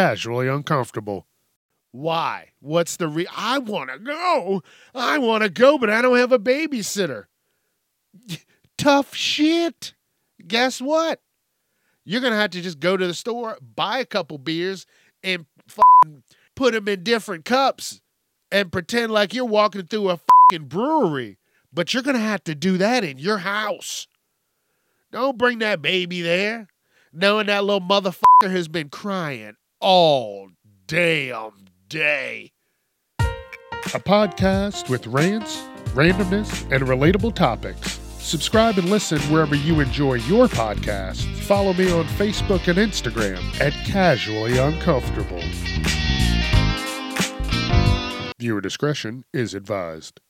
casually uncomfortable. Why? What's the re? I want to go. I want to go, but I don't have a babysitter. Tough shit. Guess what? You're gonna have to just go to the store, buy a couple beers, and put them in different cups, and pretend like you're walking through a brewery. But you're gonna have to do that in your house. Don't bring that baby there, knowing that little motherfucker has been crying all damn day. A podcast with rants, randomness, and relatable topics. Subscribe and listen wherever you enjoy your podcast. Follow me on Facebook and Instagram at Casually Uncomfortable. Viewer discretion is advised.